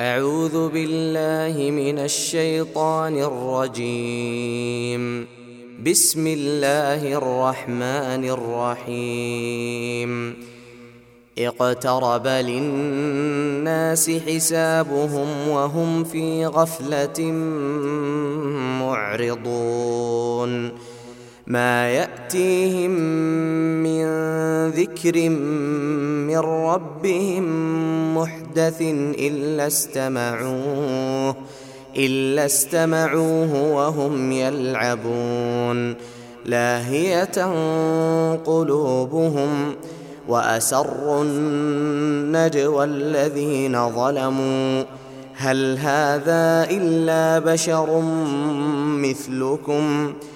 أعوذ بالله من الشيطان الرجيم. بسم الله الرحمن الرحيم. اقترب للناس حسابهم وهم في غفلة معرضون. ما يأتيهم من ذكر من ربهم محدث إلا استمعوه إلا استمعوه وهم يلعبون. لاهية قلوبهم وأسروا النجوى الذين ظلموا. هل هذا إلا بشر مثلكم ۖ؟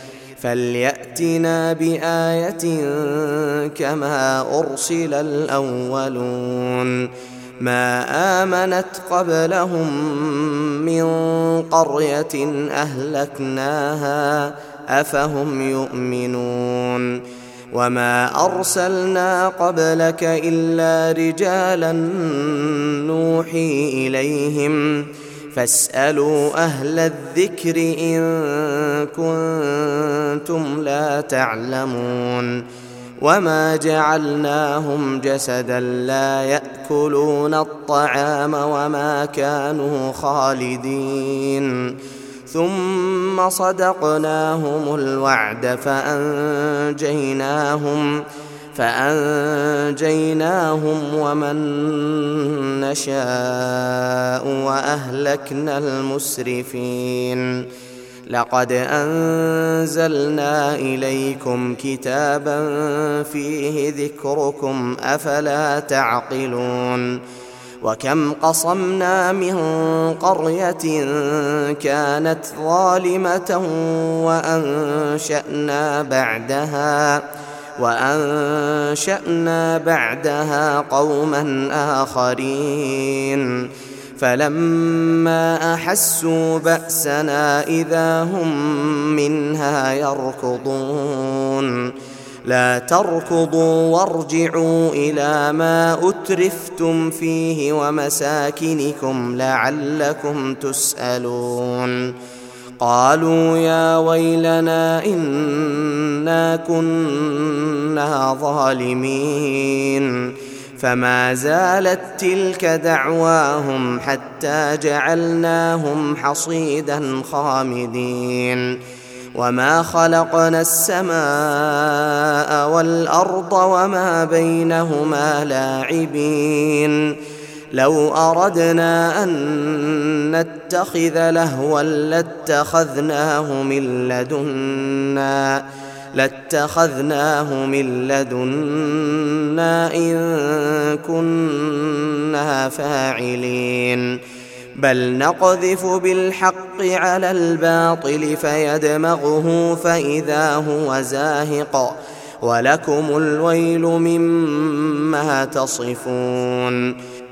فليأتنا بآية كما أرسل الأولون. ما آمنت قبلهم من قرية أهلكناها أفهم يؤمنون. وما أرسلنا قبلك إلا رجالا نوحي إليهم فاسألوا أهل الذكر إن كنتم لا تعلمون وما جعلناهم جسدا لا يأكلون الطعام وما كانوا خالدين. ثم صدقناهم الوعد فأنجيناهم فأنجيناهم ومن نشاء وأهلكنا المسرفين. لقد أنزلنا إليكم كتابا فيه ذكركم أفلا تعقلون. وكم قصمنا من قرية كانت ظالمة وأنشأنا بعدها وأنشأنا بعدها قوما آخرين. فلما أحسوا بأسنا إذا هم منها يركضون. لا تركضوا وارجعوا إلى ما أترفتم فيه ومساكنكم لعلكم تسألون. قالوا يا ويلنا إنا كنا ظالمين. فما زالت تلك دعواهم حتى جعلناهم حصيدا خامدين. وما خلقنا السماء والأرض وما بينهما لاعبين. لو أردنا أن نتخذ لهوا لاتخذناه من لدنا لاتخذناه من لدنا إن كنا فاعلين. بل نقذف بالحق على الباطل فيدمغه فإذا هو زاهق. ولكم الويل مما تصفون.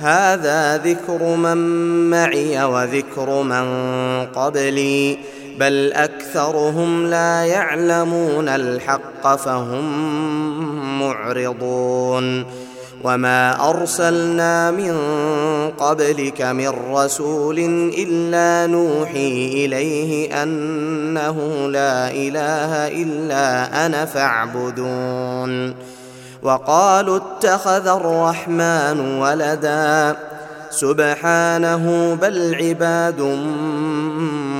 هذا ذكر من معي وذكر من قبلي بل أكثرهم لا يعلمون الحق فهم معرضون. وما أرسلنا من قبلك من رسول إلا نوحي إليه أنه لا إله إلا أنا فاعبدون. وقالوا اتخذ الرحمن ولدا. سبحانه بل عباد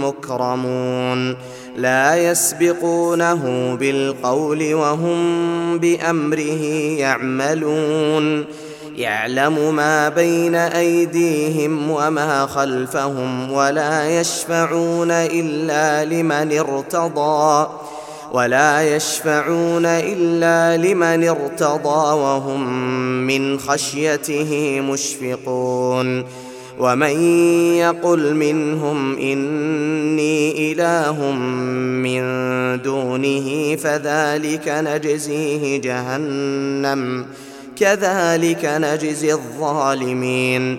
مكرمون. لا يسبقونه بالقول وهم بأمره يعملون. يعلم ما بين أيديهم وما خلفهم ولا يشفعون إلا لمن ارتضى. ولا يشفعون إلا لمن ارتضى وهم من خشيته مشفقون ومن يقل منهم إني إله من دونه فذلك نجزيه جهنم كذلك نجزي الظالمين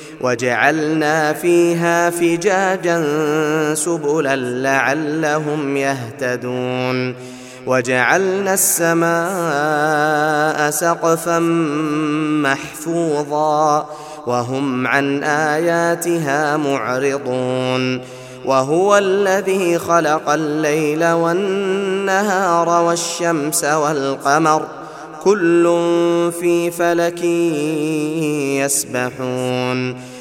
وجعلنا فيها فجاجا سبلا لعلهم يهتدون وجعلنا السماء سقفا محفوظا وهم عن آياتها معرضون وهو الذي خلق الليل والنهار والشمس والقمر كل في فلك يسبحون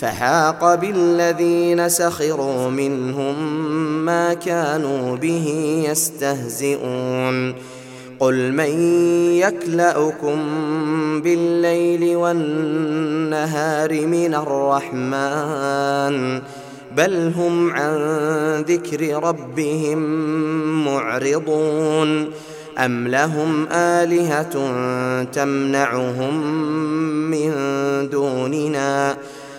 فحاق بالذين سخروا منهم ما كانوا به يستهزئون. قل من يكلأكم بالليل والنهار من الرحمن بل هم عن ذكر ربهم معرضون. أم لهم آلهة تمنعهم من دوننا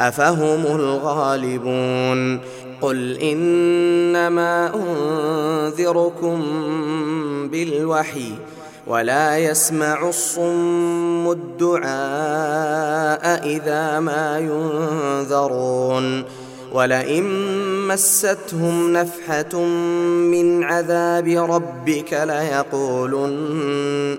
أفهم الغالبون قل إنما أنذركم بالوحي ولا يسمع الصم الدعاء إذا ما ينذرون ولئن مستهم نفحة من عذاب ربك ليقولن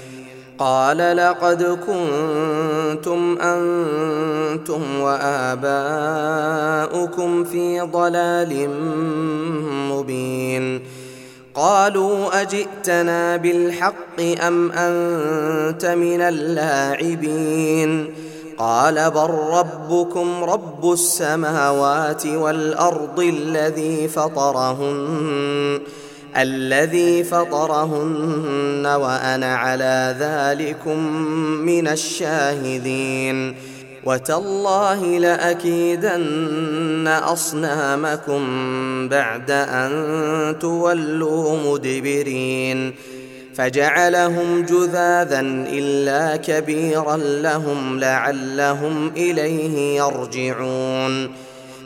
قال لقد كنتم أنتم وآباؤكم في ضلال مبين. قالوا أجئتنا بالحق أم أنت من اللاعبين؟ قال بل ربكم رب السماوات والأرض الذي فطرهن. الذي فطرهن وأنا على ذلكم من الشاهدين. وتالله لأكيدن أصنامكم بعد أن تولوا مدبرين. فجعلهم جذاذا إلا كبيرا لهم لعلهم إليه يرجعون.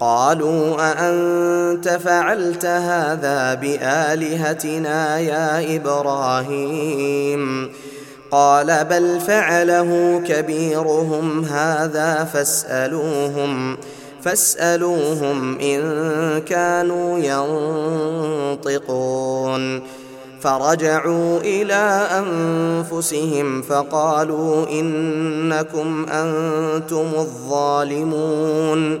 قالوا أأنت فعلت هذا بآلهتنا يا إبراهيم؟ قال بل فعله كبيرهم هذا فاسألوهم فاسألوهم إن كانوا ينطقون. فرجعوا إلى أنفسهم فقالوا إنكم أنتم الظالمون.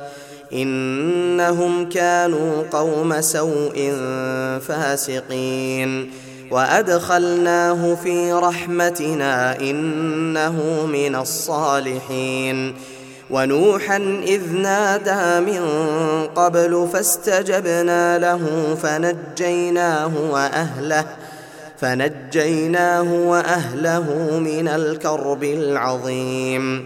إنهم كانوا قوم سوء فاسقين. وأدخلناه في رحمتنا إنه من الصالحين. ونوحا إذ نادى من قبل فاستجبنا له فنجيناه وأهله فنجيناه وأهله من الكرب العظيم.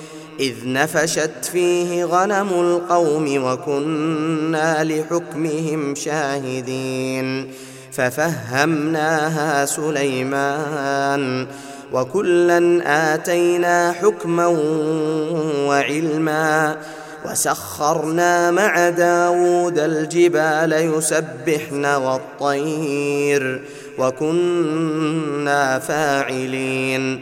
إذ نفشت فيه غنم القوم وكنا لحكمهم شاهدين ففهمناها سليمان وكلا آتينا حكما وعلما وسخرنا مع داود الجبال يسبحن والطير وكنا فاعلين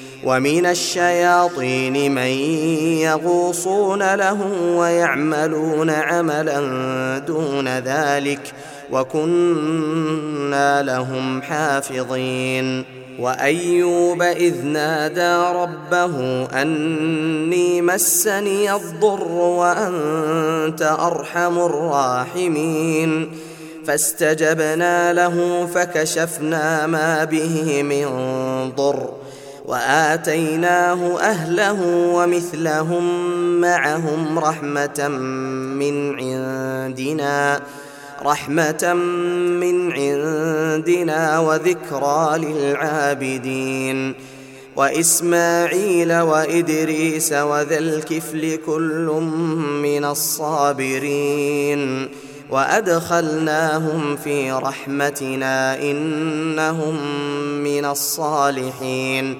ومن الشياطين من يغوصون له ويعملون عملا دون ذلك وكنا لهم حافظين. وأيوب إذ نادى ربه أني مسني الضر وأنت أرحم الراحمين. فاستجبنا له فكشفنا ما به من ضر. وآتيناه أهله ومثلهم معهم رحمة من عندنا رحمة من عندنا وذكرى للعابدين. وإسماعيل وإدريس وذا الكفل كل من الصابرين. وأدخلناهم في رحمتنا إنهم من الصالحين.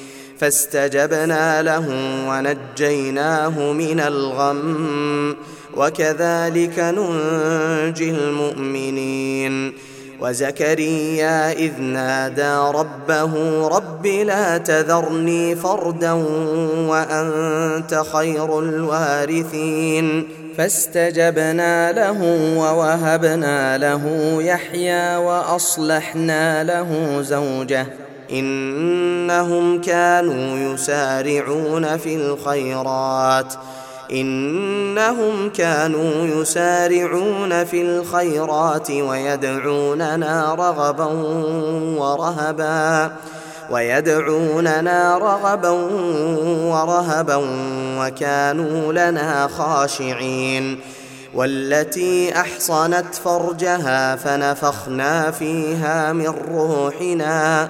فاستجبنا له ونجيناه من الغم وكذلك ننجي المؤمنين. وزكريا إذ نادى ربه رب لا تذرني فردا وأنت خير الوارثين. فاستجبنا له ووهبنا له يحيى وأصلحنا له زوجه إنهم كانوا يسارعون في الخيرات. إنهم كانوا يسارعون في الخيرات ويدعوننا رغبا ورهبا ويدعوننا رغبا ورهبا وكانوا لنا خاشعين. والتي أحصنت فرجها فنفخنا فيها من روحنا.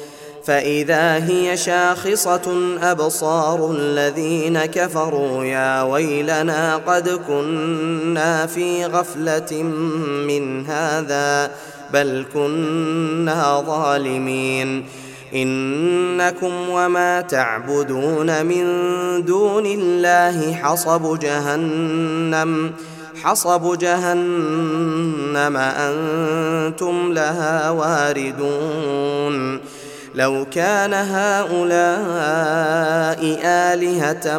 فإذا هي شاخصة أبصار الذين كفروا يا ويلنا قد كنا في غفلة من هذا بل كنا ظالمين. إنكم وما تعبدون من دون الله حصب جهنم حصب جهنم أنتم لها واردون. لو كان هؤلاء آلهة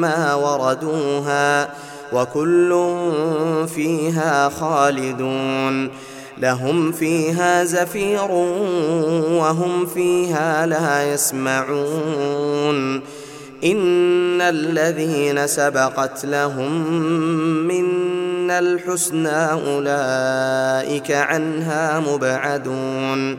ما وردوها وكل فيها خالدون لهم فيها زفير وهم فيها لا يسمعون إن الذين سبقت لهم منا الحسنى أولئك عنها مبعدون